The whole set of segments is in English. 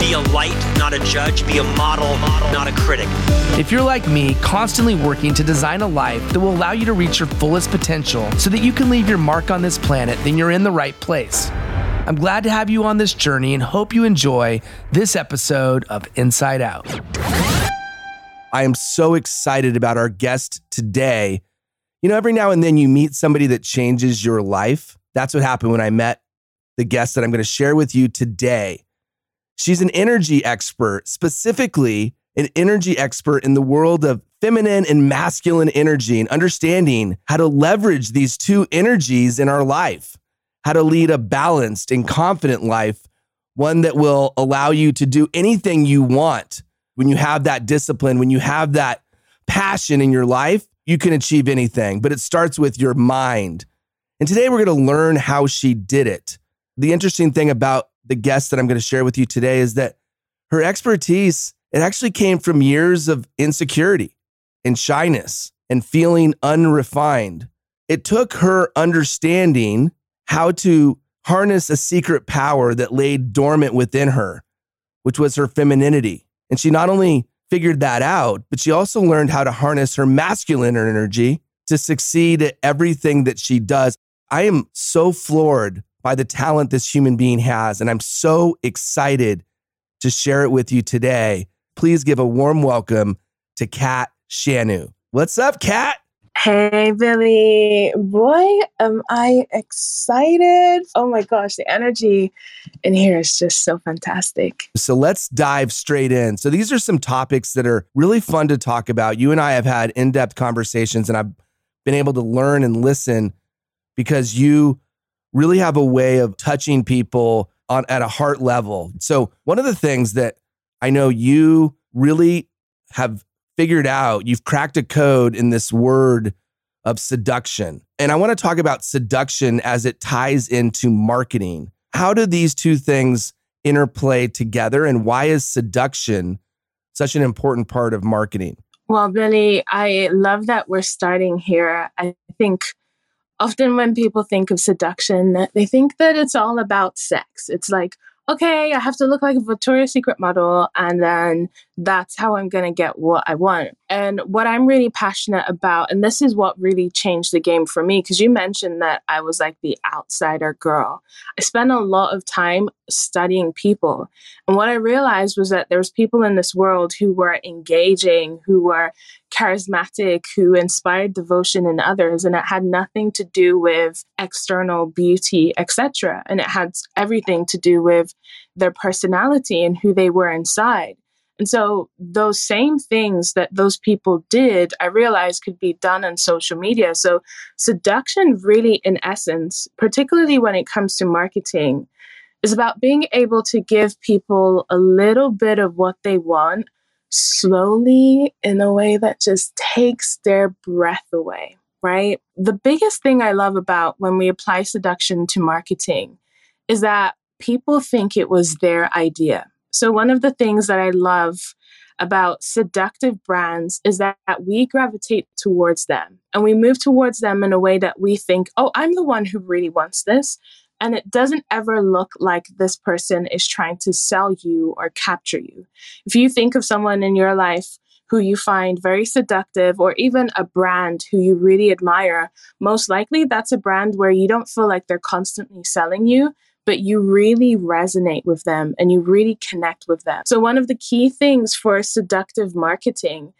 be a light, not a judge. Be a model, not a critic. If you're like me, constantly working to design a life that will allow you to reach your fullest potential so that you can leave your mark on this planet, then you're in the right place. I'm glad to have you on this journey and hope you enjoy this episode of Insight Out. I am so excited about our guest today. You know, every now and then you meet somebody that changes your life. That's what happened when I met the guest that I'm going to share with you today. She's an energy expert, specifically an energy expert in the world of feminine and masculine energy and understanding how to leverage these two energies in our life, how to lead a balanced and confident life, one that will allow you to do anything you want. When you have that discipline, when you have that passion in your life, you can achieve anything, but it starts with your mind. And today we're going to learn how she did it. The interesting thing about the guest that I'm going to share with you today is that her expertise, it actually came from years of insecurity and shyness and feeling unrefined. It took her understanding how to harness a secret power that lay dormant within her, which was her femininity. And she not only figured that out, but she also learned how to harness her masculine energy to succeed at everything that she does. I am so floored by the talent this human being has, and I'm so excited to share it with you today. Please give a warm welcome to Kat Shanu. What's up, Kat? Hey, Billy. Boy, am I excited. Oh my gosh, the energy in here is just so fantastic. So let's dive straight in. So these are some topics that are really fun to talk about. You and I have had in depth conversations, and I've been able to learn and listen because you really have a way of touching people on at a heart level. So one of the things that I know you really have figured out, you've cracked a code in this word of seduction. And I want to talk about seduction as it ties into marketing. How do these two things interplay together and why is seduction such an important part of marketing? Well, Billy, I love that we're starting here. I think often when people think of seduction, they think that it's all about sex. It's like, okay, I have to look like a Victoria's Secret model, and then that's how I'm going to get what I want. And what I'm really passionate about, and this is what really changed the game for me, because you mentioned that I was like the outsider girl. I spent a lot of time studying people. And what I realized was that there was people in this world who were engaging, who were charismatic, who inspired devotion in others. And it had nothing to do with external beauty, etc. And it had everything to do with their personality and who they were inside. And so, those same things that those people did, I realized could be done on social media. So, seduction, really, in essence, particularly when it comes to marketing, is about being able to give people a little bit of what they want slowly in a way that just takes their breath away, right? The biggest thing I love about when we apply seduction to marketing is that people think it was their idea. So, one of the things that I love about seductive brands is that we gravitate towards them and we move towards them in a way that we think, oh, I'm the one who really wants this. And it doesn't ever look like this person is trying to sell you or capture you. If you think of someone in your life who you find very seductive, or even a brand who you really admire, most likely that's a brand where you don't feel like they're constantly selling you, but you really resonate with them and you really connect with them. So, one of the key things for seductive marketing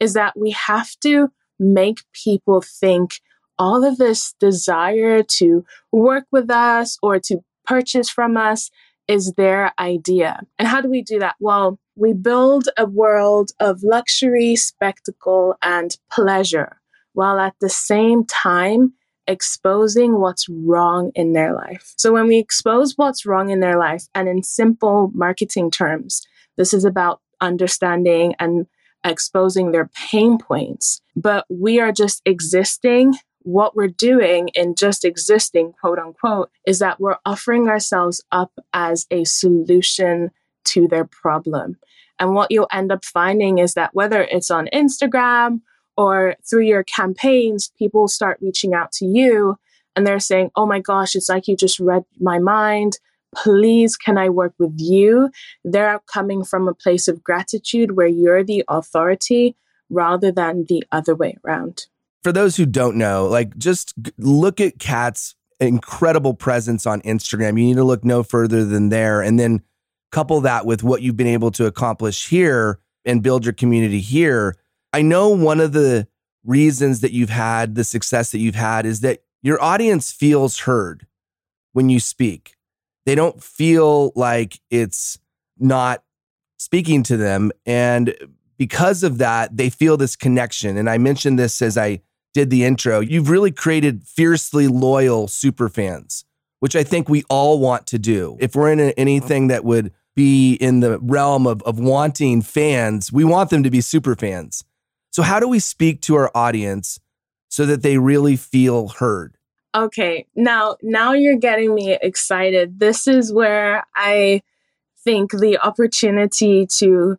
is that we have to make people think all of this desire to work with us or to purchase from us is their idea. And how do we do that? Well, we build a world of luxury, spectacle, and pleasure, while at the same time exposing what's wrong in their life. So, when we expose what's wrong in their life, and in simple marketing terms, this is about understanding and exposing their pain points, but we are just existing. What we're doing in just existing, quote unquote, is that we're offering ourselves up as a solution to their problem. And what you'll end up finding is that whether it's on Instagram or through your campaigns, people start reaching out to you and they're saying, Oh my gosh, it's like you just read my mind. Please, can I work with you? They're coming from a place of gratitude where you're the authority rather than the other way around. For those who don't know, like just look at Kat's incredible presence on Instagram. You need to look no further than there. And then couple that with what you've been able to accomplish here and build your community here. I know one of the reasons that you've had the success that you've had is that your audience feels heard when you speak. They don't feel like it's not speaking to them. And because of that, they feel this connection. And I mentioned this as I did the intro. You've really created fiercely loyal super fans, which I think we all want to do. If we're in anything that would be in the realm of, of wanting fans. We want them to be super fans. So, how do we speak to our audience so that they really feel heard? Okay, now now you're getting me excited. This is where I think the opportunity to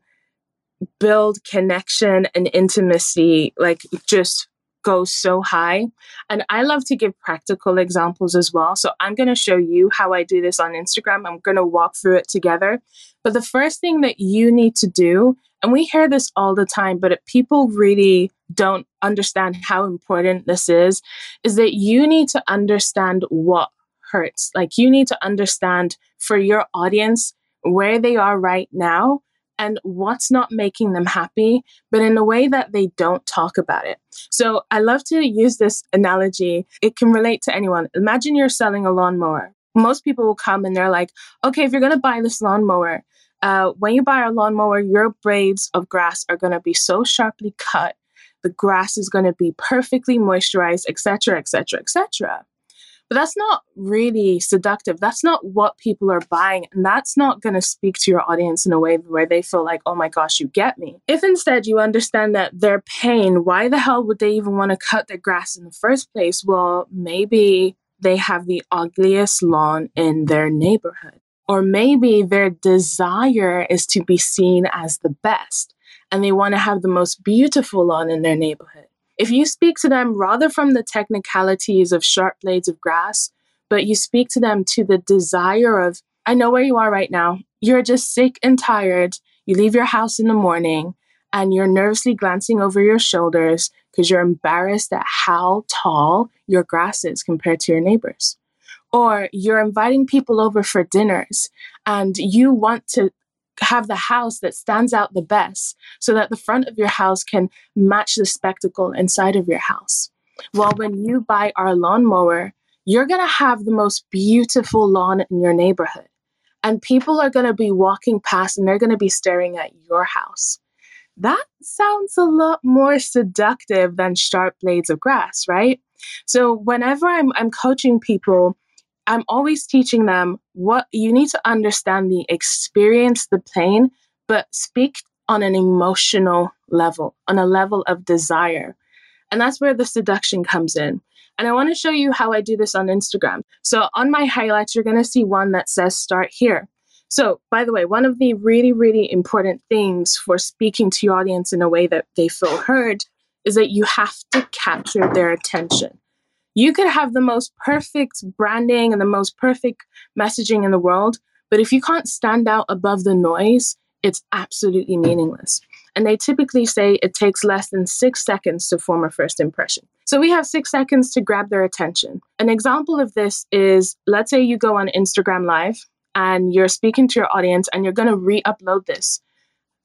build connection and intimacy like just goes so high. And I love to give practical examples as well. So I'm going to show you how I do this on Instagram. I'm going to walk through it together. But the first thing that you need to do, and we hear this all the time, but people really don't understand how important this is, is that you need to understand what hurts. Like you need to understand for your audience where they are right now and what's not making them happy, but in a way that they don't talk about it. So I love to use this analogy. It can relate to anyone. Imagine you're selling a lawnmower. Most people will come and they're like, okay, if you're going to buy this lawnmower, uh, when you buy a lawnmower, your blades of grass are going to be so sharply cut. The grass is going to be perfectly moisturized, etc., etc., etc. But that's not really seductive. That's not what people are buying. And that's not going to speak to your audience in a way where they feel like, oh my gosh, you get me. If instead you understand that their pain, why the hell would they even want to cut their grass in the first place? Well, maybe they have the ugliest lawn in their neighborhood. Or maybe their desire is to be seen as the best and they want to have the most beautiful lawn in their neighborhood. If you speak to them rather from the technicalities of sharp blades of grass, but you speak to them to the desire of, I know where you are right now. You're just sick and tired. You leave your house in the morning and you're nervously glancing over your shoulders because you're embarrassed at how tall your grass is compared to your neighbors. Or you're inviting people over for dinners and you want to have the house that stands out the best so that the front of your house can match the spectacle inside of your house. Well, when you buy our lawnmower, you're going to have the most beautiful lawn in your neighborhood. And people are going to be walking past and they're going to be staring at your house. That sounds a lot more seductive than sharp blades of grass, right? So, whenever I'm, I'm coaching people, I'm always teaching them what you need to understand the experience, the pain, but speak on an emotional level, on a level of desire. And that's where the seduction comes in. And I want to show you how I do this on Instagram. So on my highlights, you're going to see one that says start here. So, by the way, one of the really, really important things for speaking to your audience in a way that they feel heard is that you have to capture their attention. You could have the most perfect branding and the most perfect messaging in the world, but if you can't stand out above the noise, it's absolutely meaningless. And they typically say it takes less than six seconds to form a first impression. So we have six seconds to grab their attention. An example of this is let's say you go on Instagram Live and you're speaking to your audience and you're going to re upload this.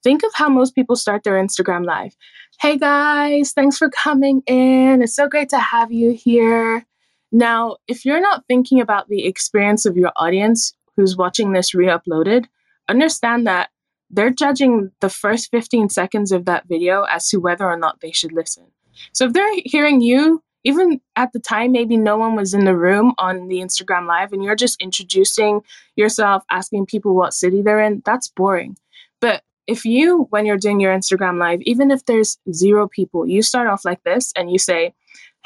Think of how most people start their Instagram Live. Hey guys, thanks for coming in. It's so great to have you here. Now, if you're not thinking about the experience of your audience who's watching this re uploaded, understand that they're judging the first 15 seconds of that video as to whether or not they should listen. So if they're hearing you, even at the time, maybe no one was in the room on the Instagram Live and you're just introducing yourself, asking people what city they're in, that's boring. But if you, when you're doing your Instagram Live, even if there's zero people, you start off like this and you say,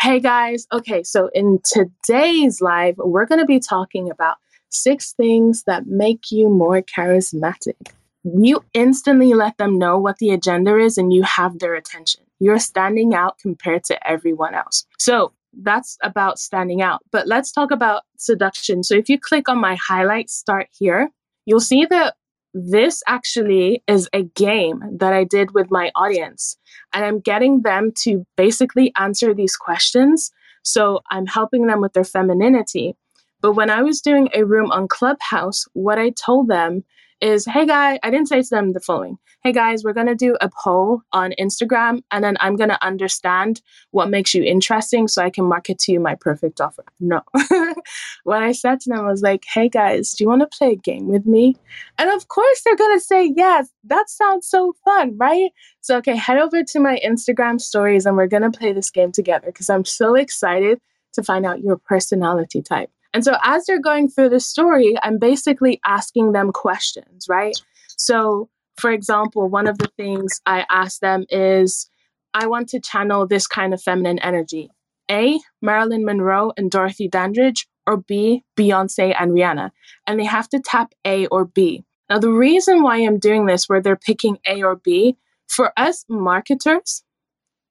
Hey guys, okay, so in today's live, we're going to be talking about six things that make you more charismatic you instantly let them know what the agenda is and you have their attention. You're standing out compared to everyone else. So that's about standing out. But let's talk about seduction. So if you click on my highlights, start here, you'll see that this actually is a game that I did with my audience. And I'm getting them to basically answer these questions. So I'm helping them with their femininity. But when I was doing a room on Clubhouse, what I told them is hey guy i didn't say to them the following hey guys we're going to do a poll on instagram and then i'm going to understand what makes you interesting so i can market to you my perfect offer. No. What i said to them was like hey guys do you want to play a game with me? And of course they're going to say yes that sounds so fun right? So okay head over to my instagram stories and we're going to play this game together because i'm so excited to find out your personality type and so as they're going through the story, I'm basically asking them questions, right? So, for example, one of the things I ask them is I want to channel this kind of feminine energy. A, Marilyn Monroe and Dorothy Dandridge, or B, Beyonce and Rihanna. And they have to tap A or B. Now, the reason why I'm doing this, where they're picking A or B, for us marketers,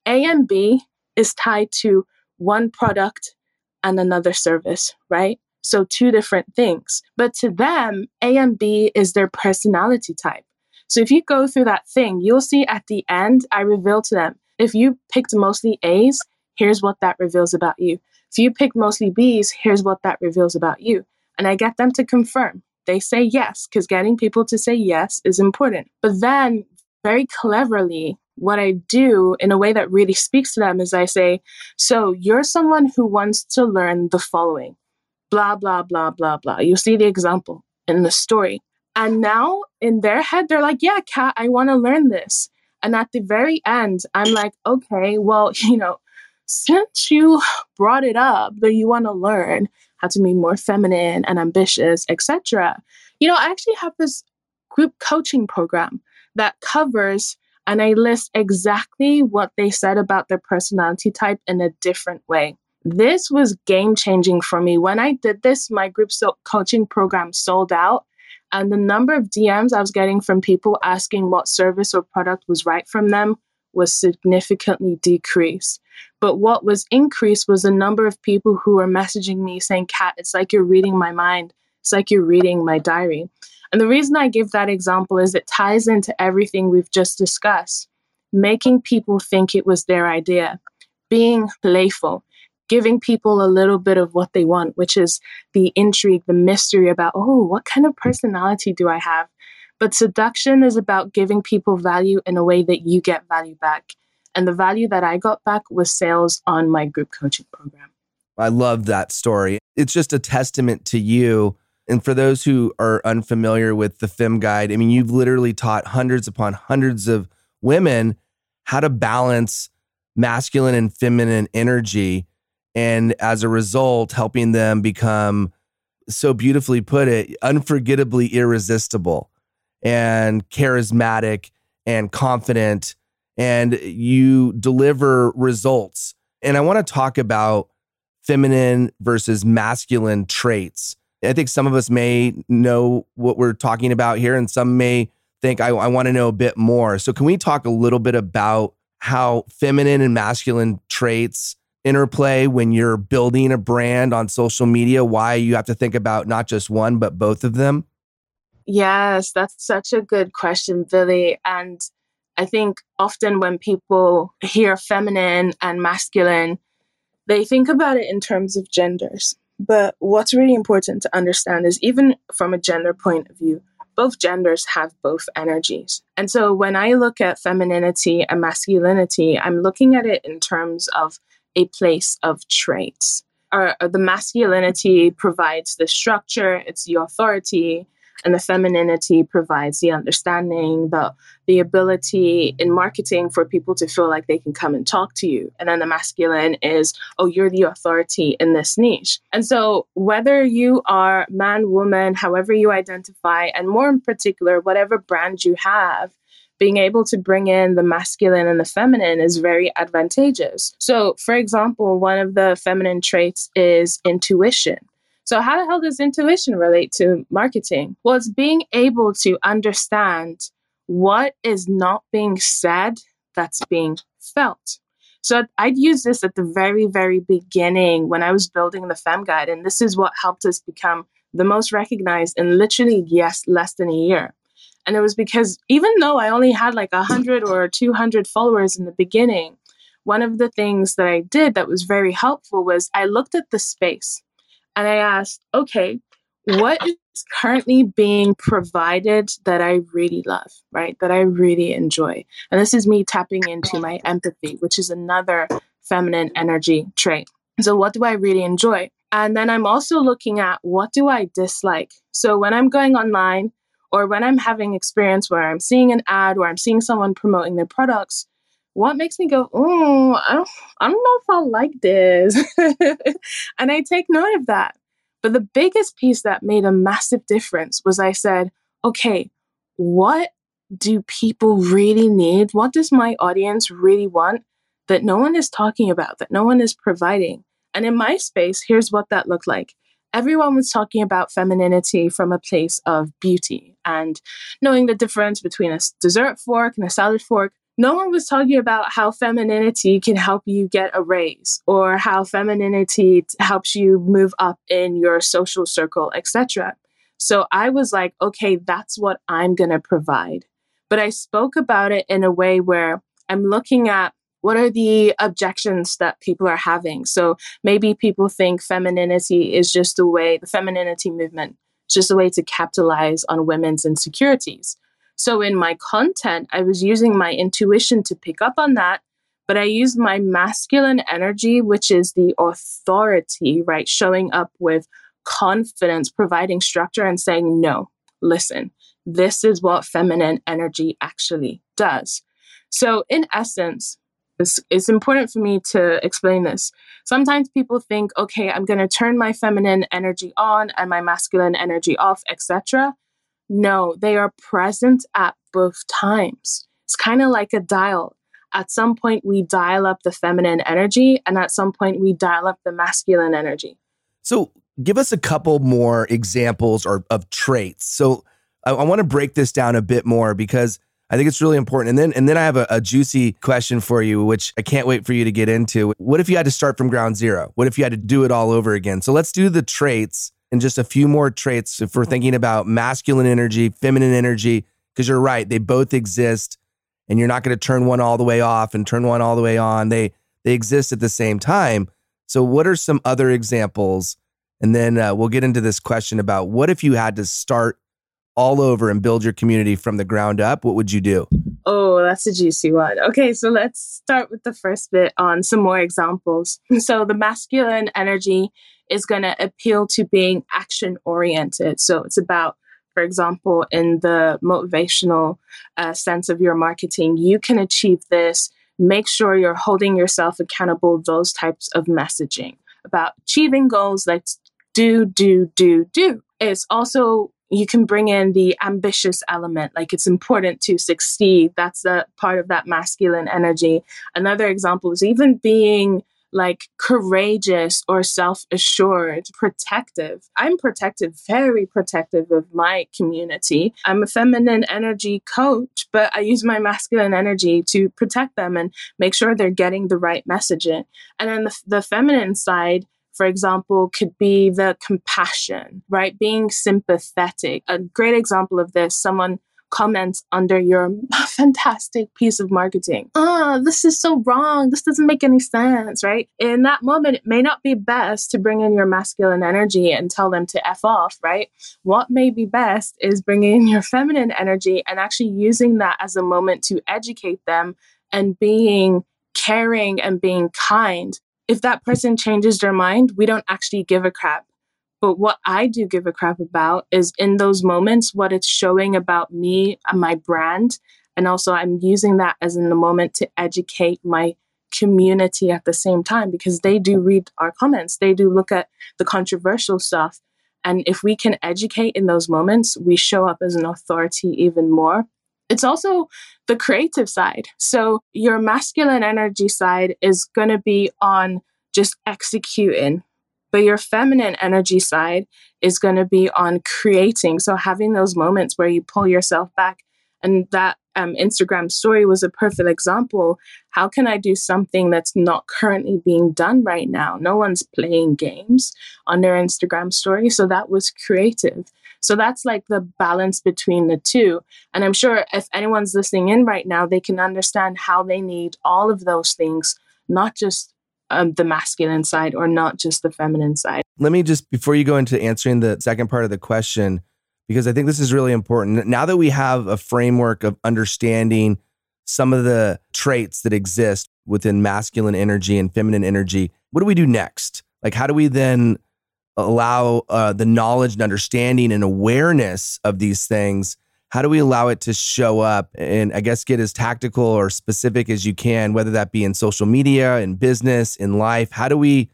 A and B is tied to one product and another service, right? So, two different things. But to them, A and B is their personality type. So, if you go through that thing, you'll see at the end, I reveal to them if you picked mostly A's, here's what that reveals about you. If you picked mostly B's, here's what that reveals about you. And I get them to confirm. They say yes, because getting people to say yes is important. But then, very cleverly, what I do in a way that really speaks to them is I say, So you're someone who wants to learn the following blah, blah, blah, blah, blah. You see the example in the story. And now in their head, they're like, Yeah, Kat, I want to learn this. And at the very end, I'm like, Okay, well, you know, since you brought it up that you want to learn how to be more feminine and ambitious, etc., you know, I actually have this group coaching program that covers and I list exactly what they said about their personality type in a different way. This was game changing for me. When I did this, my group so- coaching program sold out, and the number of DMs I was getting from people asking what service or product was right from them was significantly decreased. But what was increased was the number of people who were messaging me saying, Kat, it's like you're reading my mind. It's like you're reading my diary. And the reason I give that example is it ties into everything we've just discussed. Making people think it was their idea, being playful, giving people a little bit of what they want, which is the intrigue, the mystery about, oh, what kind of personality do I have? But seduction is about giving people value in a way that you get value back. And the value that I got back was sales on my group coaching program. I love that story. It's just a testament to you and for those who are unfamiliar with the Fem Guide, I mean, you've literally taught hundreds upon hundreds of women how to balance masculine and feminine energy. And as a result, helping them become, so beautifully put it, unforgettably irresistible and charismatic and confident. And you deliver results. And I want to talk about feminine versus masculine traits I think some of us may know what we're talking about here, and some may think, I, I want to know a bit more. So, can we talk a little bit about how feminine and masculine traits interplay when you're building a brand on social media? Why you have to think about not just one, but both of them? Yes, that's such a good question, Billy. And I think often when people hear feminine and masculine, they think about it in terms of genders. But what's really important to understand is even from a gender point of view, both genders have both energies. And so when I look at femininity and masculinity, I'm looking at it in terms of a place of traits. Or, or the masculinity provides the structure, it's the authority, and the femininity provides the understanding the the ability in marketing for people to feel like they can come and talk to you and then the masculine is oh you're the authority in this niche and so whether you are man woman however you identify and more in particular whatever brand you have being able to bring in the masculine and the feminine is very advantageous. So, for example, one of the feminine traits is intuition. So, how the hell does intuition relate to marketing? Well, it's being able to understand what is not being said that's being felt. So, I'd use this at the very, very beginning when I was building the Fem Guide, and this is what helped us become the most recognized in literally, yes, less than a year. And it was because even though I only had like 100 or 200 followers in the beginning, one of the things that I did that was very helpful was I looked at the space and I asked, okay, what is currently being provided that I really love, right? That I really enjoy. And this is me tapping into my empathy, which is another feminine energy trait. So, what do I really enjoy? And then I'm also looking at what do I dislike? So, when I'm going online or when I'm having experience where I'm seeing an ad or I'm seeing someone promoting their products, what makes me go, oh, I don't, I don't know if I'll like this. and I take note of that. But the biggest piece that made a massive difference was I said, okay, what do people really need? What does my audience really want that no one is talking about, that no one is providing? And in my space, here's what that looked like. Everyone was talking about femininity from a place of beauty and knowing the difference between a dessert fork and a salad fork no one was talking about how femininity can help you get a raise or how femininity helps you move up in your social circle, etc. So I was like, okay, that's what I'm going to provide. But I spoke about it in a way where I'm looking at what are the objections that people are having. So maybe people think femininity is just a way, the femininity movement, is just a way to capitalize on women's insecurities. So in my content, I was using my intuition to pick up on that, but I used my masculine energy, which is the authority, right? Showing up with confidence, providing structure, and saying, no, listen, this is what feminine energy actually does. So, in essence, it's, it's important for me to explain this. Sometimes people think, okay, I'm going to turn my feminine energy on and my masculine energy off, etc. No, they are present at both times. It's kind of like a dial. At some point, we dial up the feminine energy, and at some point, we dial up the masculine energy. So, give us a couple more examples or of traits. So, I, I want to break this down a bit more because I think it's really important. And then, and then I have a, a, juicy question for you, which I can't wait for you to get into. What if you had to start from ground zero? What if you had to do it all over again? So let's do the traits and just a few more traits if we're thinking about masculine energy, feminine energy, because you're right, they both exist and you're not going to turn one all the way off and turn one all the way on. They they exist at the same time. So what are some other examples? And then uh, we'll get into this question about what if you had to start all over and build your community from the ground up, what would you do? Oh, that's a juicy one. Okay, so let's start with the first bit on some more examples. So, the masculine energy is going to appeal to being action oriented. So it's about, for example, in the motivational uh, sense of your marketing, you can achieve this. Make sure you're holding yourself accountable, those types of messaging about achieving goals like do, do, do, do. It's also you can bring in the ambitious element like it's important to succeed that's a part of that masculine energy another example is even being like courageous or self assured, protective. I'm protective, very protective of my community. I'm a feminine energy coach, but I use my masculine energy to protect them and make sure they're getting the right messaging. And then the, the feminine side, for example, could be the compassion, right? Being sympathetic. A great example of this, someone comments under your fantastic piece of marketing. Oh, this is so wrong. This doesn't make any sense, right? In that moment, it may not be best to bring in your masculine energy and tell them to F off, right? What may be best is bringing in your feminine energy and actually using that as a moment to educate them and being caring and being kind. If that person changes their mind, we don't actually give a crap but what I do give a crap about is in those moments, what it's showing about me and my brand. And also, I'm using that as in the moment to educate my community at the same time because they do read our comments, they do look at the controversial stuff. And if we can educate in those moments, we show up as an authority even more. It's also the creative side. So, your masculine energy side is going to be on just executing, but your feminine energy side is going to be on creating. So having those moments where you pull yourself back. And that um, Instagram story was a perfect example. How can I do something that's not currently being done right now? No one's playing games on their Instagram story. So that was creative. So that's like the balance between the two. And I'm sure if anyone's listening in right now, they can understand how they need all of those things, not just the masculine side or not just the feminine side. Let me just, before you go into answering the second part of the question, because I think this is really important. Now that we have a framework of understanding some of the traits that exist within masculine energy and feminine energy, what do we do next? Like, how do we then allow uh, the knowledge and understanding and awareness of these things how do we allow it to show up and I guess get as tactical or specific as you can, whether that be in social media, in business, in life? How do we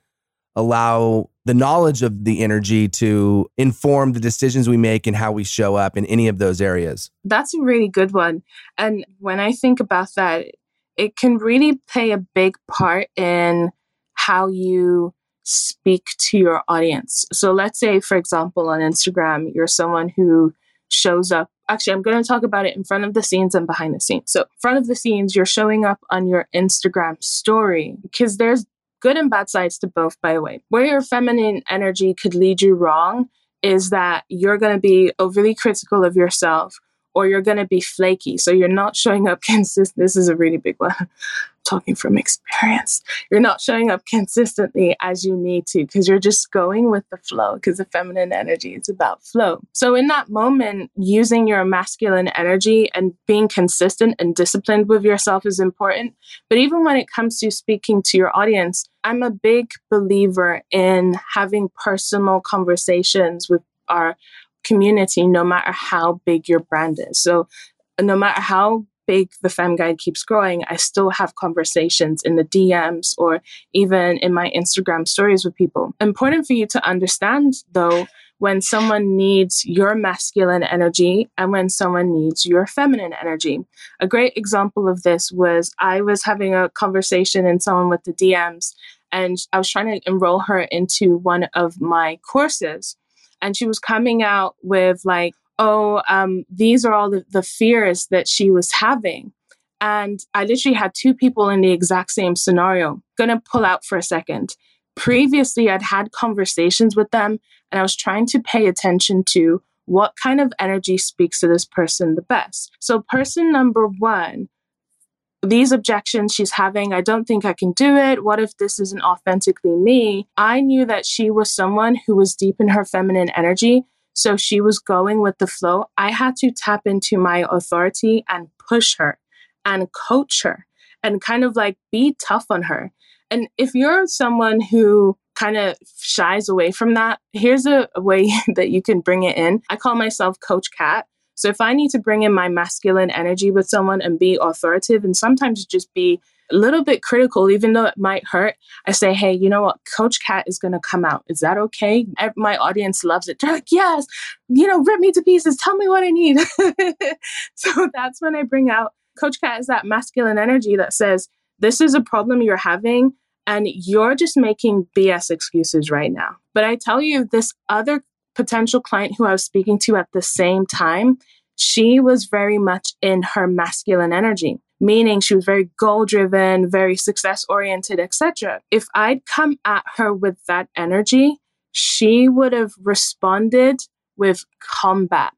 allow the knowledge of the energy to inform the decisions we make and how we show up in any of those areas? That's a really good one. And when I think about that, it can really play a big part in how you speak to your audience. So let's say, for example, on Instagram, you're someone who shows up actually i'm going to talk about it in front of the scenes and behind the scenes so front of the scenes you're showing up on your instagram story because there's good and bad sides to both by the way where your feminine energy could lead you wrong is that you're going to be overly critical of yourself or you're going to be flaky. So you're not showing up consistent. This is a really big one. Talking from experience. You're not showing up consistently as you need to because you're just going with the flow because the feminine energy is about flow. So in that moment, using your masculine energy and being consistent and disciplined with yourself is important. But even when it comes to speaking to your audience, I'm a big believer in having personal conversations with our community no matter how big your brand is. So, no matter how big the Fem Guide keeps growing, I still have conversations in the DMs or even in my Instagram stories with people. Important for you to understand, though, when someone needs your masculine energy and when someone needs your feminine energy. A great example of this was I was having a conversation and someone with the DMs, and I was trying to enroll her into one of my courses and she was coming out with like oh um, these are all the, the fears that she was having and i literally had two people in the exact same scenario gonna pull out for a second previously i'd had conversations with them and i was trying to pay attention to what kind of energy speaks to this person the best so person number one these objections she's having, I don't think I can do it. What if this isn't authentically me? I knew that she was someone who was deep in her feminine energy. So she was going with the flow. I had to tap into my authority and push her and coach her and kind of like be tough on her. And if you're someone who kind of shies away from that, here's a, way that you can bring it in. I call myself Coach Kat so if I need to bring in my masculine energy with someone and be authoritative and sometimes just be a little bit critical, even though it might hurt, I say, hey, you know what? Coach Kat is going to come out. Is that okay? My audience loves it. They're like, yes, you know, rip me to pieces. Tell me what I need. so that's when I bring out Coach Kat is that masculine energy that says, this is a problem you're having And you're just making BS excuses right now. But I tell you, this other potential client who I was speaking to at the same time, she was very much in her masculine energy meaning she was very goal driven very success oriented etc if i'd come at her with that energy she would have responded with combat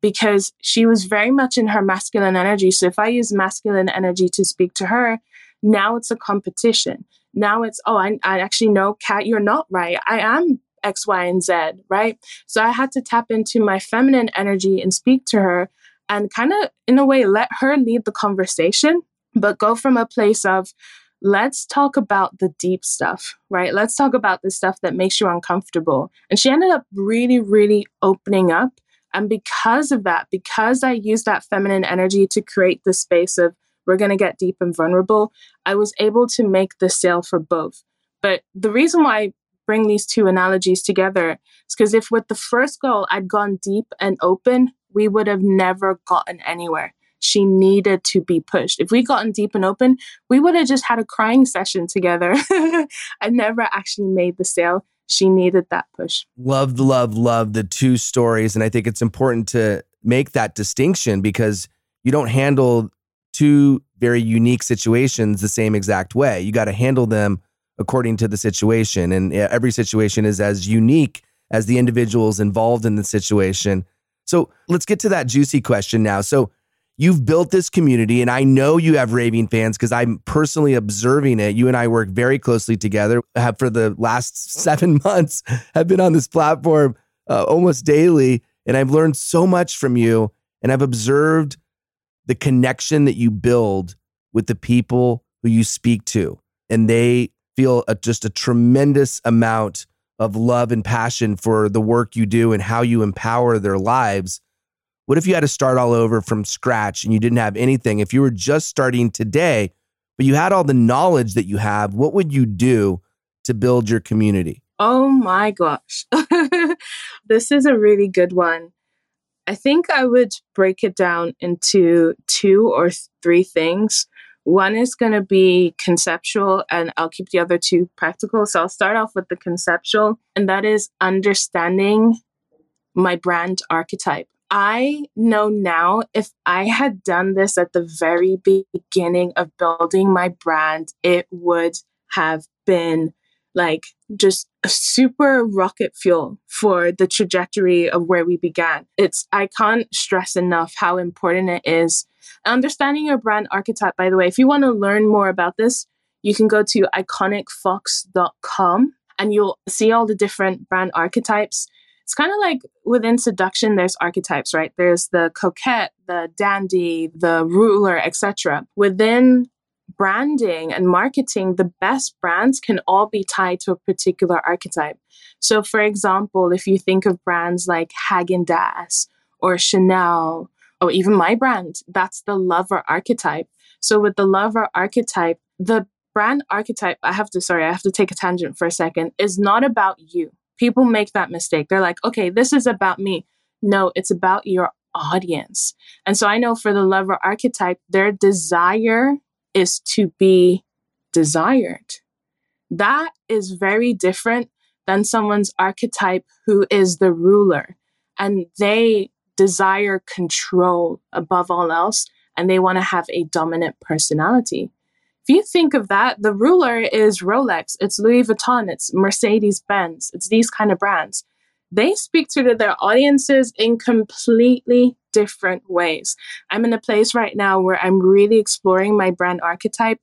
because she was very much in her masculine energy. So if i use masculine energy to speak to her now it's a competition. Now it's oh i, I actually know kat you're not right. I am X, Y, and Z, right? So I had to tap into my feminine energy and speak to her and kind of, in a way, let her lead the conversation, but go from a place of, let's talk about the deep stuff, right? Let's talk about the stuff that makes you uncomfortable. And she ended up really, really opening up. And because of that, because I used that feminine energy to create the space of, we're going to get deep and vulnerable, I was able to make the sale for both. But the reason why I bring these two analogies together is because if with the first goal I'd gone deep and open, we would have never gotten anywhere. She needed to be pushed. If we gotten deep and open, we would have just had a crying session together. I never actually made the sale. She needed that push. Love, love, love the two stories. And I think it's important to make that distinction because you don't handle two very unique situations the same exact way. You got to handle them according to the situation. And every situation is as unique as the individuals involved in the situation. So let's get to that juicy question now. So you've built this community, and I know you have raving fans because I'm personally observing it. You and I work very closely together. Have for the last seven months have been on this platform uh, almost daily, and I've learned so much from you. And I've observed the connection that you build with the people who you speak to, and they feel a, just a tremendous amount of love and passion for the work you do and how you empower their lives. What if you had to start all over from scratch and you didn't have anything? If you were just starting today, but you had all the knowledge that you have, what would you do to build your community? Oh my gosh. this is a really good one. I think I would break it down into two or three things. One is going to be conceptual, and I'll keep the other two practical. So I'll start off with the conceptual, and that is understanding my brand archetype. I know now if I had done this at the very beginning of building my brand, it would have been like just a super rocket fuel for the trajectory of where we began. It's I can't stress enough how important it is Understanding your brand archetype, by the way, if you want to learn more about this, you can go to iconicfox.com and you'll see all the different brand archetypes. It's kind of like within seduction, there's archetypes, right? There's the coquette, the dandy, the ruler, etc. Within branding and marketing, the best brands can all be tied to a particular archetype. So, for example, if you think of brands like Haagen Dazs or Chanel or even my brand, that's the lover archetype. So with the lover archetype, the brand archetype, I have to, sorry, I have to take a tangent for a second, is not about you. People make that mistake. They're like, okay, this is about me. No, it's about your audience. And so I know for the lover archetype, their desire is to be desired. That is very different than someone's archetype who is the ruler. And they desire control above all else and they want to have a dominant personality. If you think of that, the ruler is Rolex, it's Louis Vuitton, it's Mercedes Benz, it's these kind of brands. They speak to their audiences in completely different ways. I'm in a place right now where I'm really exploring my brand archetype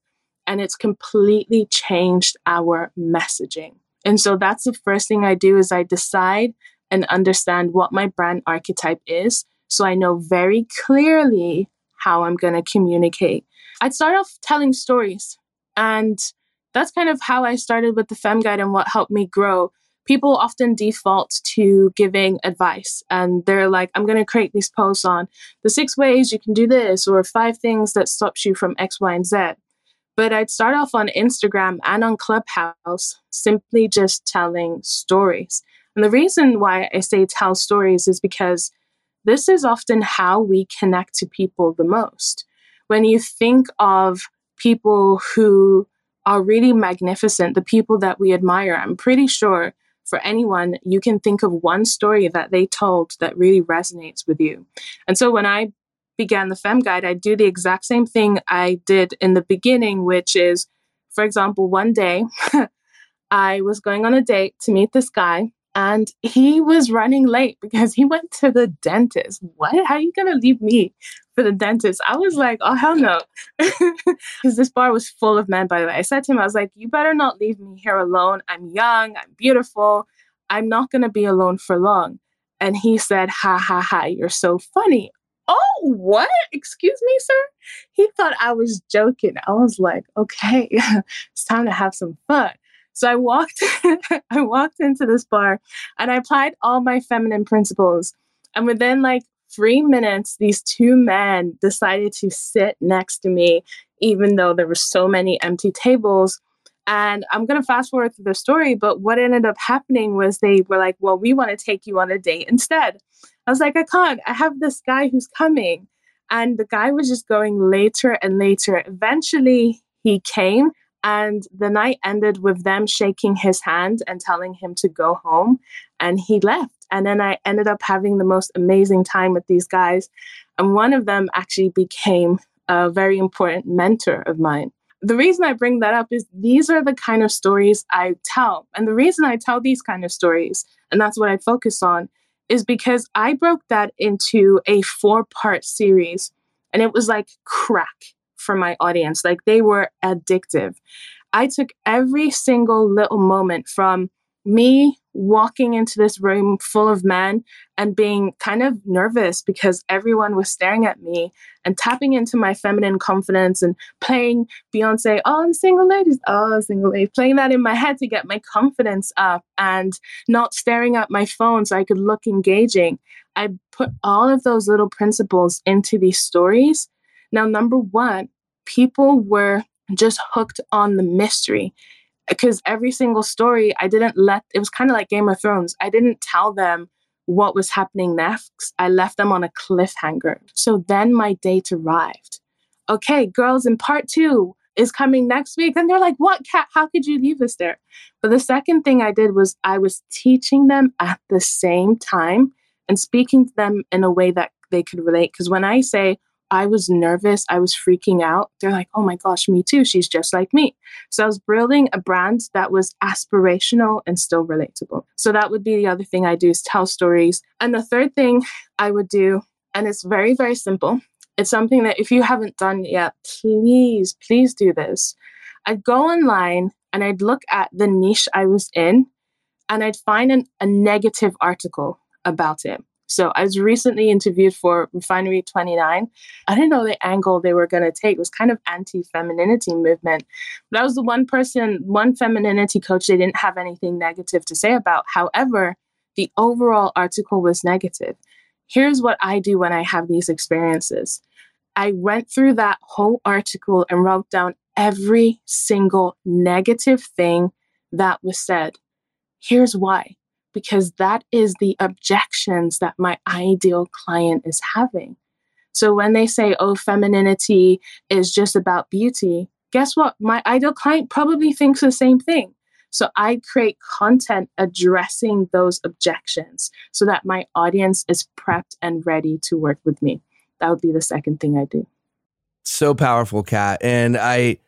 and it's completely changed our messaging. And so that's the first thing I do is I decide and understand what my brand archetype is so I know very clearly how I'm going to communicate. I'd start off telling stories. And that's kind of how I started with the Fem Guide and what helped me grow. People often default to giving advice and they're like, I'm going to create these posts on the six ways you can do this or five things that stops you from X, Y, and Z. But I'd start off on Instagram and on Clubhouse simply just telling stories. And the reason why I say tell stories is because this is often how we connect to people the most. When you think of people who are really magnificent, the people that we admire. I'm pretty sure for anyone, you can think of one story that they told that really resonates with you. And so when I began the Fem Guide, I do the exact same thing I did in the beginning, which is, for example, one day I was going on a date to meet this guy and he was running late because he went to the dentist. What? How are you going to leave me for the dentist? I was like, oh, hell no. Because this bar was full of men, by the way. I said to him, I was like, you better not leave me here alone. I'm young, I'm beautiful. I'm not going to be alone for long. And he said, ha ha ha, you're so funny. Oh, what? Excuse me, sir? He thought I was joking. I was like, okay, it's time to have some fun. So I walked I walked into this bar and I applied all my feminine principles. And within like three minutes, these two men decided to sit next to me, even though there were so many empty tables. And I'm going to fast forward through the story, but what ended up happening was they were like, Well, we want to take you on a date instead. I was like, I can't. I have this guy who's coming. And the guy was just going later and later. Eventually, he came and the night ended with them shaking his hand and telling him to go home. And he left. And then I ended up having the most amazing time with these guys. And one of them actually became a very important mentor of mine. The reason I bring that up is these are the kind of stories I tell. And the reason I tell these kind of stories, and that's what I focus on, is because I broke that into a four part series. And it was like crack for my audience. Like they were addictive. I took every single little moment from me walking into this room full of men and being kind of nervous because everyone was staring at me and tapping into my feminine confidence and playing Beyonce, oh, I'm single ladies, oh, single ladies, playing that in my head to get my confidence up and not staring at my phone so I could look engaging. I put all of those little principles into these stories. Now, number one, people were just hooked on the mystery because every single story I didn't let it was kind of like Game of Thrones. I didn't tell them what was happening next. I left them on a cliffhanger. So then my date arrived. Okay, girls in part 2 is coming next week and they're like, "What Kat? How could you leave us there?" But the second thing I did was I was teaching them at the same time and speaking to them in a way that they could relate because when I say I was nervous. I was freaking out. They're like, oh my gosh, me too. She's just like me. So I was building a brand that was aspirational and still relatable. So that would be the other thing I do is tell stories. And the third thing I would do, and it's very, very simple. It's something that if you haven't done yet, please, please do this. I'd go online and I'd look at the niche I was in and I'd find an, a negative article about it. So I was recently interviewed for Refinery 29. I didn't know the angle they were going to take. It was kind of anti-femininity movement. But I was the one person, one femininity coach they didn't have anything negative to say about. However, the overall article was negative. Here's what I do when I have these experiences. I went through that whole article and wrote down every single negative thing that was said. Here's why because that is the objections that my ideal client is having. So when they say, oh, femininity is just about beauty, guess what? My ideal client probably thinks the same thing. So I create content addressing those objections so that my audience is prepped and ready to work with me. That would be the second thing I do. So powerful, Kat. And I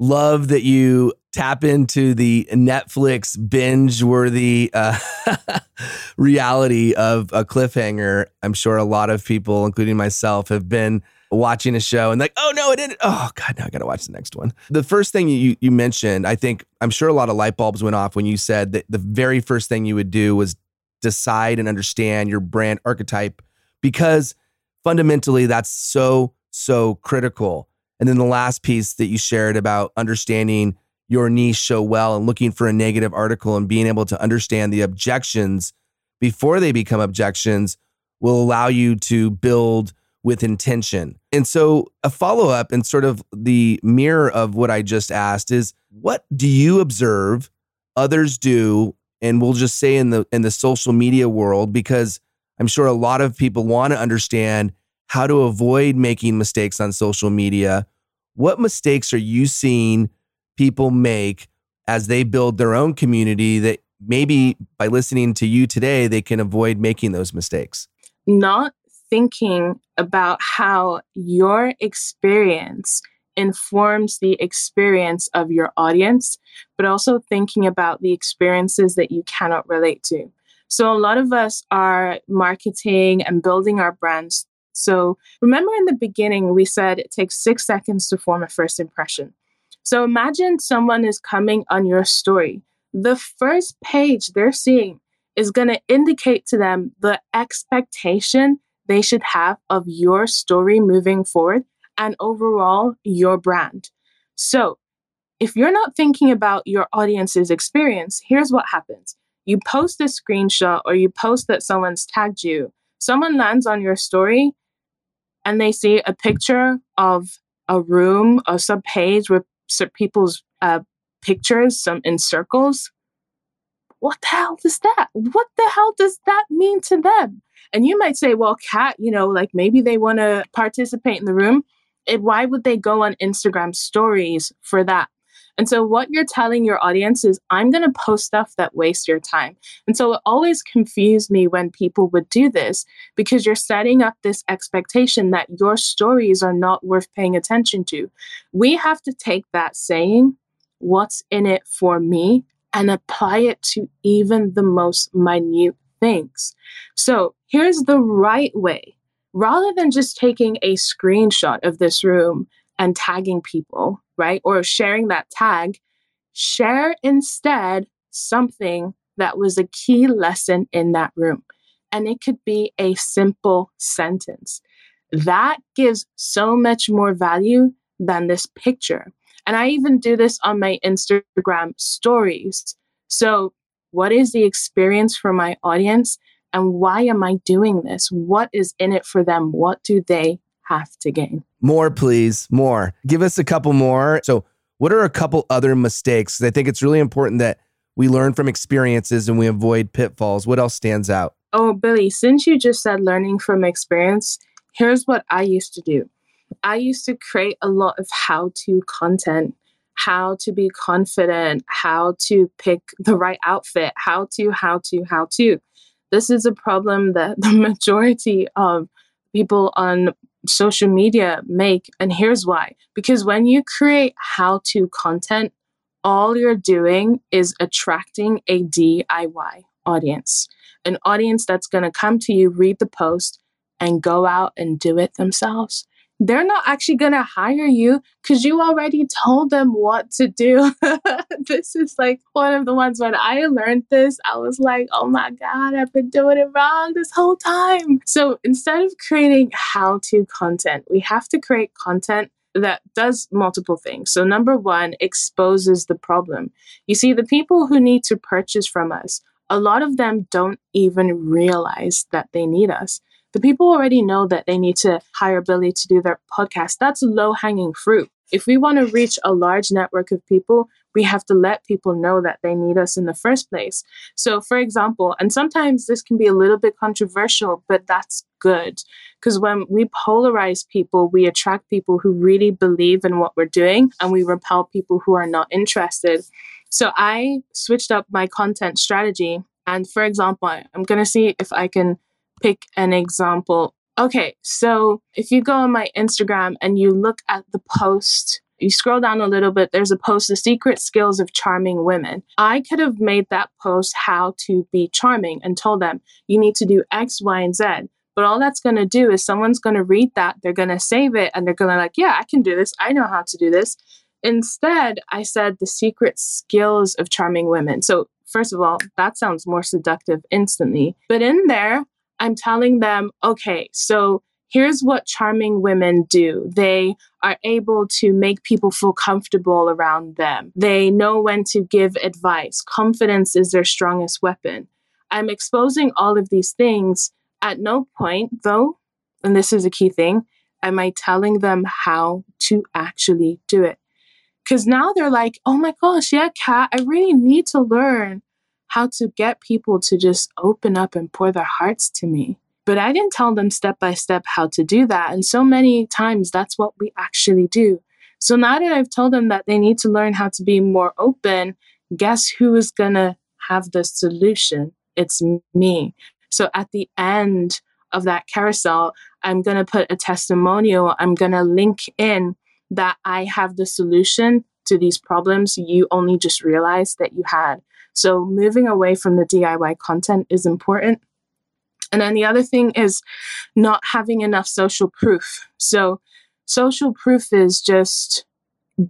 love that you tap into the Netflix binge worthy uh, reality of a cliffhanger. I'm sure a lot of people, including myself, have been watching a show and like, oh no, it didn't. Oh God, now I gotta watch the next one. The first thing you you mentioned, I think I'm sure a lot of light bulbs went off when you said that the very first thing you would do was decide and understand your brand archetype because fundamentally that's so, so critical. And then the last piece that you shared about understanding your niche so well and looking for a negative article and being able to understand the objections before they become objections will allow you to build with intention. And so, a follow up and sort of the mirror of what I just asked is what do you observe others do and we'll just say in the in the social media world because I'm sure a lot of people want to understand how to avoid making mistakes on social media. What mistakes are you seeing people make as they build their own community that maybe by listening to you today, they can avoid making those mistakes? Not thinking about how your experience informs the experience of your audience, but also thinking about the experiences that you cannot relate to. So, a lot of us are marketing and building our brands. So, remember in the beginning, we said it takes six seconds to form a first impression. So, imagine someone is coming on your story. The first page they're seeing is going to indicate to them the expectation they should have of your story moving forward and overall your brand. So, if you're not thinking about your audience's experience, here's what happens. You post a screenshot or you post that someone's tagged you. Someone lands on your story and they see a picture of a room or some page with people's uh, pictures some in circles. What the hell is that? What the hell does that mean to them? And you might say, well, Kat, you know, like maybe they want to participate in the room. and why would they go on Instagram stories for that? And so, what you're telling your audience is, I'm going to post stuff that wastes your time. And so, it always confused me when people would do this because you're setting up this expectation that your stories are not worth paying attention to. We have to take that saying, what's in it for me, and apply it to even the most minute things. So, here's the right way rather than just taking a screenshot of this room and tagging people, right? Or sharing that tag, share instead something that was a key lesson in that room. And it could be a simple sentence. That gives so much more value than this picture. And I even do this on my Instagram stories. So, what is the experience for my audience? And why am I doing this? What is in it for them? What do they have to gain? More, please. More. Give us a couple more. So, what are a couple other mistakes? I think it's really important that we learn from experiences and we avoid pitfalls. What else stands out? Oh, Billy, since you just said learning from experience, here's what I used to do I used to create a lot of how to content how to be confident, how to pick the right outfit, how to, how to, how to. This is a problem that the majority of people on social media make. And here's why because when you create how to content, all you're doing is attracting a DIY audience, an audience that's going to come to you, read the post, and go out and do it themselves they're not actually going to hire you because you already told them what to do. this is like one of the ones when I learned this, I was like, oh my God, I've been doing it wrong this whole time. So instead of creating how to content, we have to create content that does multiple things. So, number one, exposes the problem. You see, the people who need to purchase from us, a lot of them don't even realize that they need us the people already know that they need to hire Billy to do their podcast. That's low hanging fruit. If we want to reach a large network of people, we have to let people know that they need us in the first place. So, for example, and sometimes this can be a little bit controversial, but that's good. Because when we polarize people, we attract people who really believe in what we're doing and we repel people who are not interested. So, I switched up my content strategy. And for example, I'm going to see if I can pick an example. Okay, so if you go on my Instagram and you look at the post, you scroll down a little bit, there's a post, The Secret Skills of Charming Women. I could have made that post how to be charming and told them, you need to do X, Y, and Z. But all that's going to do is someone's going to read that, they're going to save it, and they're going to like, yeah, I can do this. I know how to do this. Instead, I said the secret skills of charming women. So, first of all, that sounds more seductive instantly. But in there, I'm telling them, okay, so here's what charming women do. They are able to make people feel comfortable around them. They know when to give advice. Confidence is their strongest weapon. I'm exposing all of these things. At no point, though, and this is a key thing, am I telling them how to actually do it. Because now they're like, oh my gosh, yeah, Kat, I really need to learn how to get people to just open up and pour their hearts to me. But I didn't tell them step by step how to do that. And so many times that's what we actually do. So now that I've told them that they need to learn how to be more open, guess who is going to have the solution? It's me. So at the end of that carousel, I'm going to put a testimonial. I'm going to link in that I have the solution to these problems you only just realized that you had. So moving away from the DIY content is important. And then the other thing is not having enough social proof. So social proof is just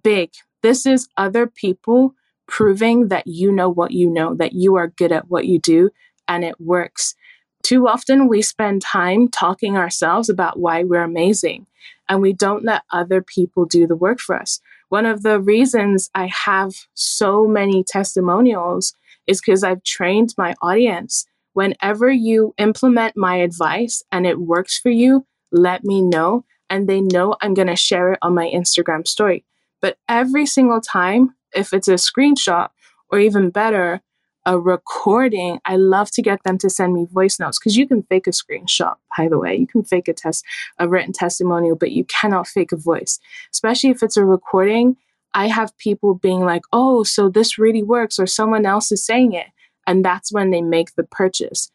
big. This is other people proving that you know what you know, that you are good at what you do and it works. Too often we spend time talking ourselves about why we're amazing and we don't let other people do the work for us. One of the reasons I have so many testimonials is because I've trained my audience. Whenever you implement my advice and it works for you, let me know. And they know I'm going to share it on my Instagram story. But every single time, if it's a screenshot or even better, a recording, I love to get them to send me voice notes because you can fake a screenshot, by the way. You can fake a test, a written testimonial, but you cannot fake a voice, especially if it's a recording. I have people being like, oh, so this really works, or someone else is saying it. And that's when they make the purchase.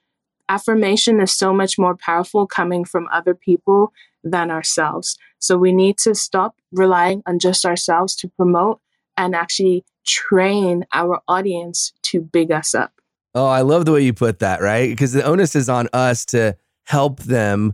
Affirmation is so much more powerful coming from other people than ourselves. So we need to stop relying on just ourselves to promote and actually train our audience to big us up. Oh, I love the way you put that, right? Because the onus is on us to help them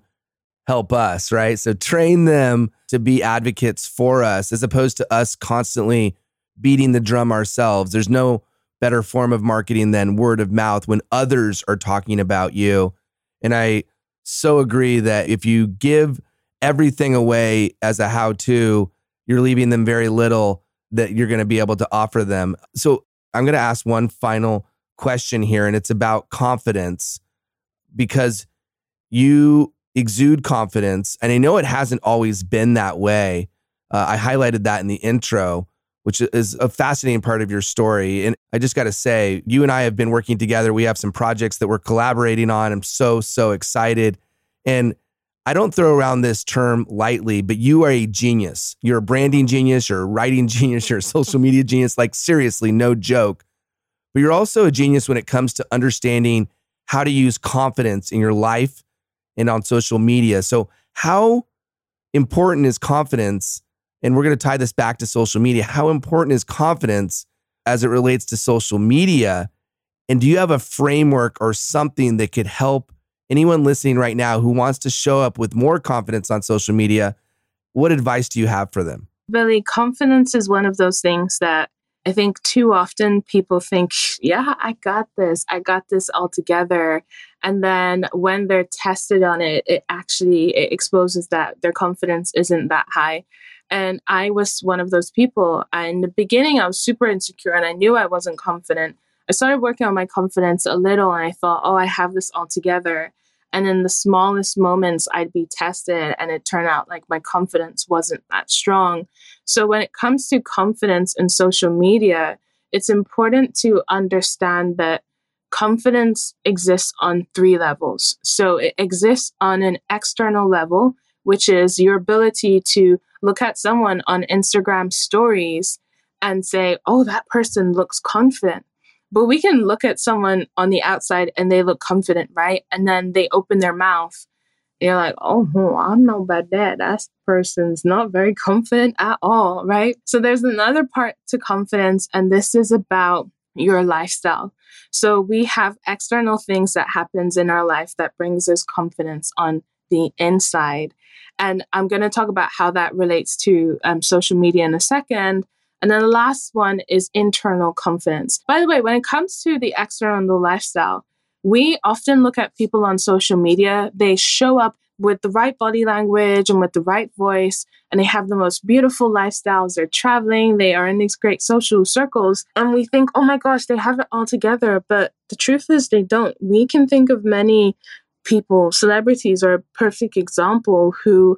help us, right? So train them to be advocates for us as opposed to us constantly beating the drum ourselves. There's no better form of marketing than word of mouth when others are talking about you. And I so agree that if you give everything away as a how to, you're leaving them very little that you're going to be able to offer them. So I'm going to ask one final question here, and it's about confidence because you exude confidence. And I know it hasn't always been that way. Uh, I highlighted that in the intro, which is a fascinating part of your story. And I just got to say, you and I have been working together. We have some projects that we're collaborating on. I'm so, so excited. And I don't throw around this term lightly, but you are a genius. You're a branding genius, you're a writing genius, you're a social media genius. Like, seriously, no joke. But you're also a genius when it comes to understanding how to use confidence in your life and on social media. So, how important is confidence? And we're going to tie this back to social media. How important is confidence as it relates to social media? And do you have a framework or something that could help anyone listening right now who wants to show up with more confidence on social media, what advice do you have for them? Billy, confidence is one of those things that I think too often people think, yeah, I got this. I got this all together. And then when they're tested on it, it actually it exposes that their confidence isn't that high. And I was one of those people. In the beginning, I was super insecure and I knew I wasn't confident. I started working on my confidence a little and I thought, oh, I have this all together. And in the smallest moments, I'd be tested, and it turned out like my confidence wasn't that strong. So, when it comes to confidence in social media, it's important to understand that confidence exists on three levels. So, it exists on an external level, which is your ability to look at someone on Instagram stories and say, oh, that person looks confident. But we can look at someone on the outside and they look confident, right? And then they open their mouth. You're like, oh, I don't know about that. That person's not very confident at all, right? So there's another part to confidence, and this is about your lifestyle. So we have external things that happens in our life that brings us confidence on the inside. And I'm going to talk about how that relates to um, social media in a second. And then the last one is internal confidence. By the way, when it comes to the external lifestyle, we often look at people on social media, they show up with the right body language and with the right voice, and they have the most beautiful lifestyles. They're traveling, they are in these great social circles, and we think, oh my gosh, they have it all together. But the truth is, they don't. We can think of many people, celebrities are a perfect example, who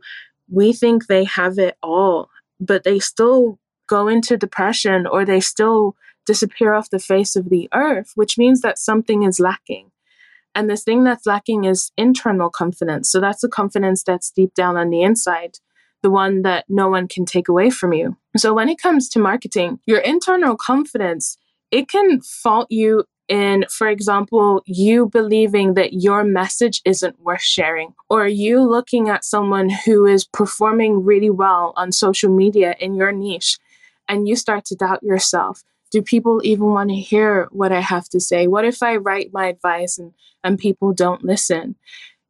we think they have it all, but they still go into depression or they still disappear off the face of the earth, which means that something is lacking. And this thing that's lacking is internal confidence. So that's the confidence that's deep down on the inside. the one that no one can take away from you. So when it comes to marketing, your internal confidence, it can fault you in, for example, you believing that your message isn't worth sharing, or you looking at someone who is performing really well on social media in your niche and you start to doubt yourself. Do people even want to hear what I have to say? What if I write my advice and, and people don't listen?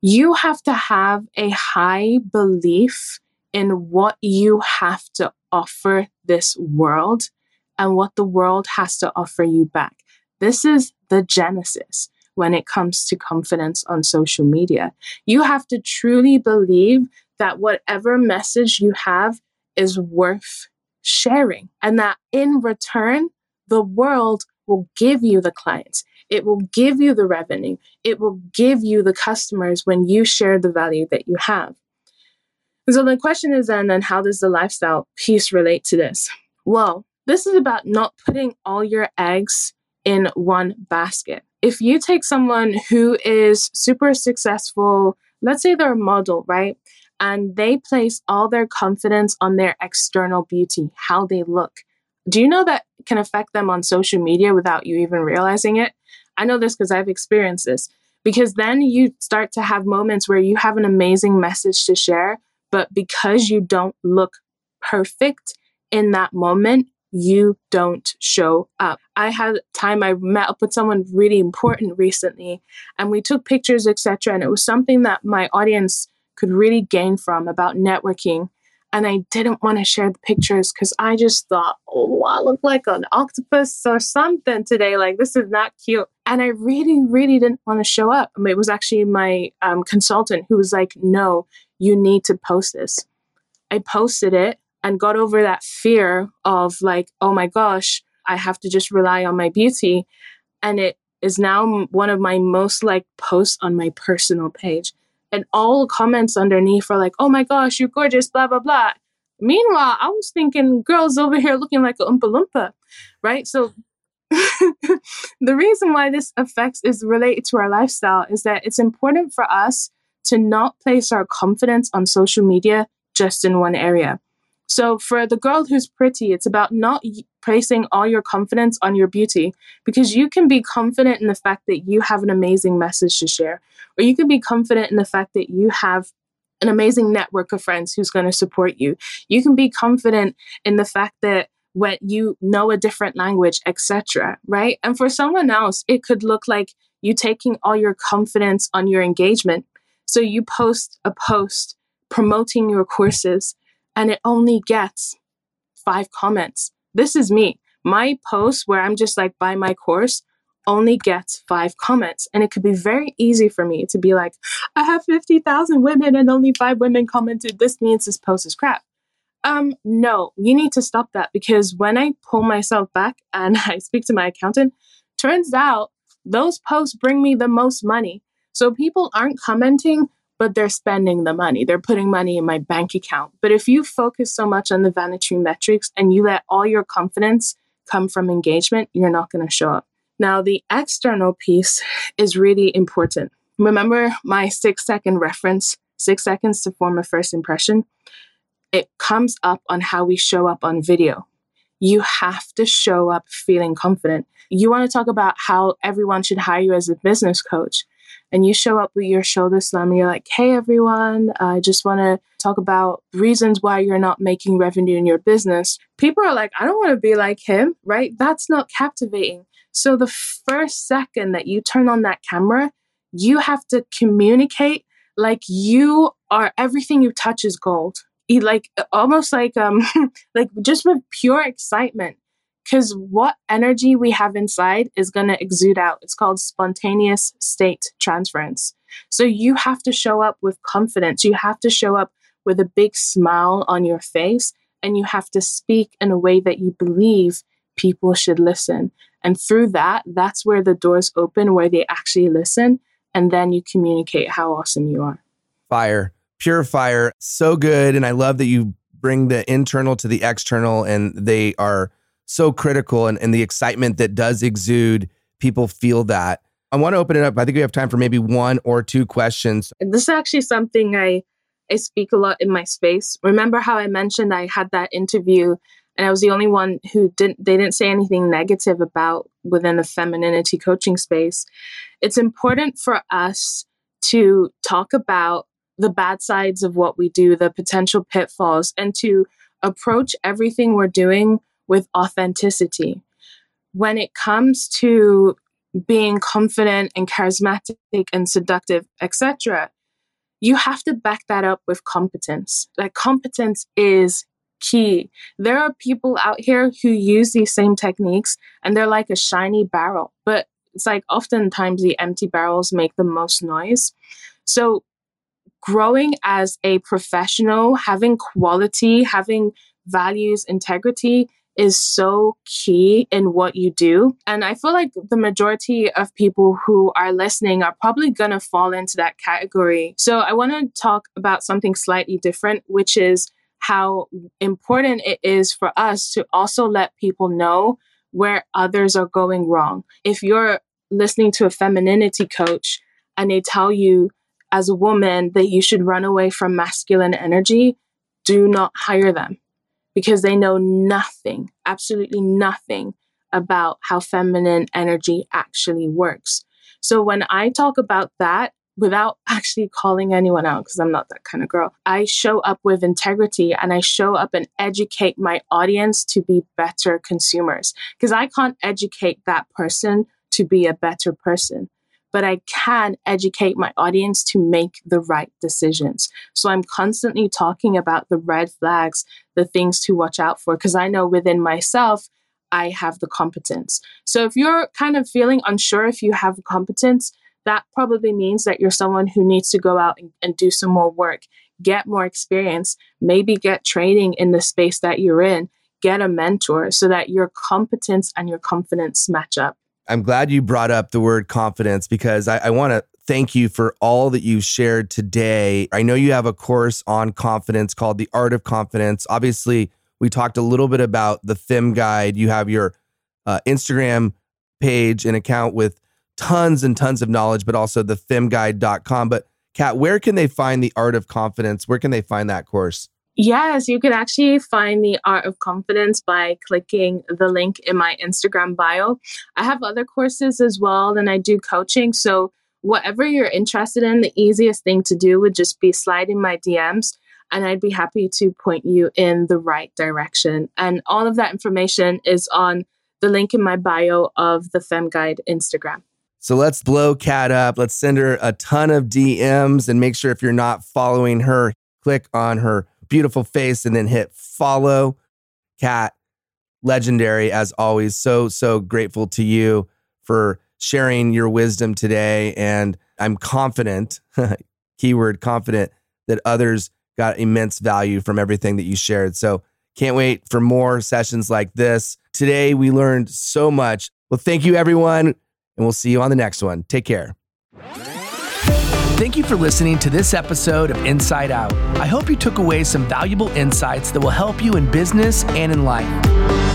You have to have a high belief in what you have to offer this world and what the world has to offer you back. This is the genesis when it comes to confidence on social media. You have to truly believe that whatever message you have is worth sharing, and that in return, the world will give you the clients. It will give you the revenue. It will give you the customers when you share the value that you have. And so the question is then, then how does the lifestyle piece relate to this? Well, this is about not putting all your eggs in one basket. If you take someone who is super successful, let's say they're a model, right? And they place all their confidence on their external beauty, how they look. Do you know that can affect them on social media without you even realizing it? I know this because I've experienced this. Because then you start to have moments where you have an amazing message to share, but because you don't look perfect in that moment, you don't show up. I had time I met up with someone really important recently and we took pictures, etc. And it was something that my audience could really gain from about networking. And I didn't want to share the pictures because I just thought, oh, I look like an octopus or something today. Like, this is not cute. And I really, really didn't want to show up. It was actually my um, consultant who was like, no, you need to post this. I posted it and got over that fear of like, oh my gosh, I have to just rely on my beauty. And it is now one of my most like posts on my personal page. And all comments underneath are like, oh my gosh, you're gorgeous, blah, blah, blah. Meanwhile, I was thinking, girls over here looking like a Oompa Loompa, right? So the reason why this affects is related to our lifestyle is that it's important for us to not place our confidence on social media just in one area. So for the girl who's pretty, it's about not placing all your confidence on your beauty because you can be confident in the fact that you have an amazing message to share, or you can be confident in the fact that you have an amazing network of friends who's going to support you. You can be confident in the fact that when you know a different language, etc. Right? And for someone else, it could look like you taking all your confidence on your engagement. So you post a post promoting your courses and it only gets five comments. This is me. My post where I'm just like, buy my course only gets five comments. And it could be very easy for me to be like, I have 50,000 women and only five women commented. This means this post is crap. Um, no, you need to stop that because when I pull myself back and I speak to my accountant, turns out those posts bring me the most money. So people aren't commenting but they're spending the money. They're putting money in my bank account. But if you focus so much on the vanity metrics and you let all your confidence come from engagement, you're not going to show up. Now, the external piece is really important. Remember my six second reference, six seconds to form a first impression? It comes up on how we show up on video. You have to show up feeling confident. You want to talk about how everyone should hire you as a business coach and you show up with your shoulder slam and you're like, hey, everyone, I just want to talk about reasons why you're not making revenue in your business. People are like, I don't want to be like him, right? That's not captivating. So the first second that you turn on that camera, you have to communicate like you are everything you touch is gold. Like almost like um like just with pure excitement because what energy we have inside is going to exude out. It's called spontaneous state transference. So you have to show up with confidence. You have to show up with a big smile on your face, and you have to speak in a way that you believe people should listen. And through that, that's where the doors open, where they actually listen, and then you communicate how awesome you are. Fire, pure fire, so good. And I love that you bring the internal to the external, and they are so critical and, and the excitement that does exude, people feel that. I want to open it up. I think we have time for maybe one or two questions. This is actually something I I speak a lot in my space. Remember how I mentioned I had that interview and I was the only one who didn't they didn't say anything negative about within the femininity coaching space. It's important for us to talk about the bad sides of what we do, the potential pitfalls, and to approach everything we're doing with authenticity. When it comes to being confident and charismatic and seductive, etc., you have to back that up with competence. Like, competence is key. There are people out here who use these same techniques and they're like a shiny barrel, but it's like oftentimes the empty barrels make the most noise. So, growing as a professional, having quality, having values, integrity is so key in what you do. And I feel like the majority of people who are listening are probably going to fall into that category. So I want to talk about something slightly different, which is how important it is for us to also let people know where others are going wrong. If you're listening to a femininity coach and they tell you as a woman that you should run away from masculine energy, do not hire them because they know nothing, absolutely nothing about how feminine energy actually works. So when I talk about that, without actually calling anyone out, because I'm not that kind of girl, I show up with integrity and I show up and educate my audience to be better consumers. Because I can't educate that person to be a better person but I can educate my audience to make the right decisions. So I'm constantly talking about the red flags, the things to watch out for, because I know within myself, I have the competence. So if you're kind of feeling unsure if you have competence, that probably means that you're someone who needs to go out and, and do some more work, get more experience, maybe get training in the space that you're in, get a mentor so that your competence and your confidence match up. I'm glad you brought up the word confidence because I, I want to thank you for all that you shared today. I know you have a course on confidence called The Art of Confidence. Obviously, we talked a little bit about the Fem Guide. You have your uh, Instagram page and account with tons and tons of knowledge, but also the femguide.com. But Kat, where can they find the Art of Confidence? Where can they find that course? Yes, you can actually find the Art of Confidence by clicking the link in my Instagram bio. I have other courses as well, and I do coaching. So, whatever you're interested in, the easiest thing to do would just be slide in my DMs, and I'd be happy to point you in the right direction. And all of that information is on the link in my bio of the Fem Guide Instagram. So let's blow Kat up. Let's send her a ton of DMs and make sure if you're not following her, click on her beautiful face and then hit follow. Kat, legendary as always. So, so grateful to you for sharing your wisdom today. And I'm confident, keyword confident, that others got immense value from everything that you shared. So, can't wait for more sessions like this. Today, we learned so much. Well, thank you, everyone. And we'll see you on the next one. Take care. Thank you for listening to this episode of Insight Out. I hope you took away some valuable insights that will help you in business and in life.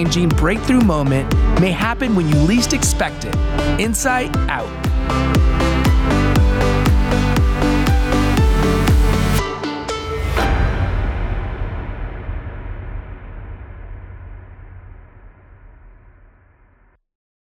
changing breakthrough moment may happen when you least expect it. Insight out.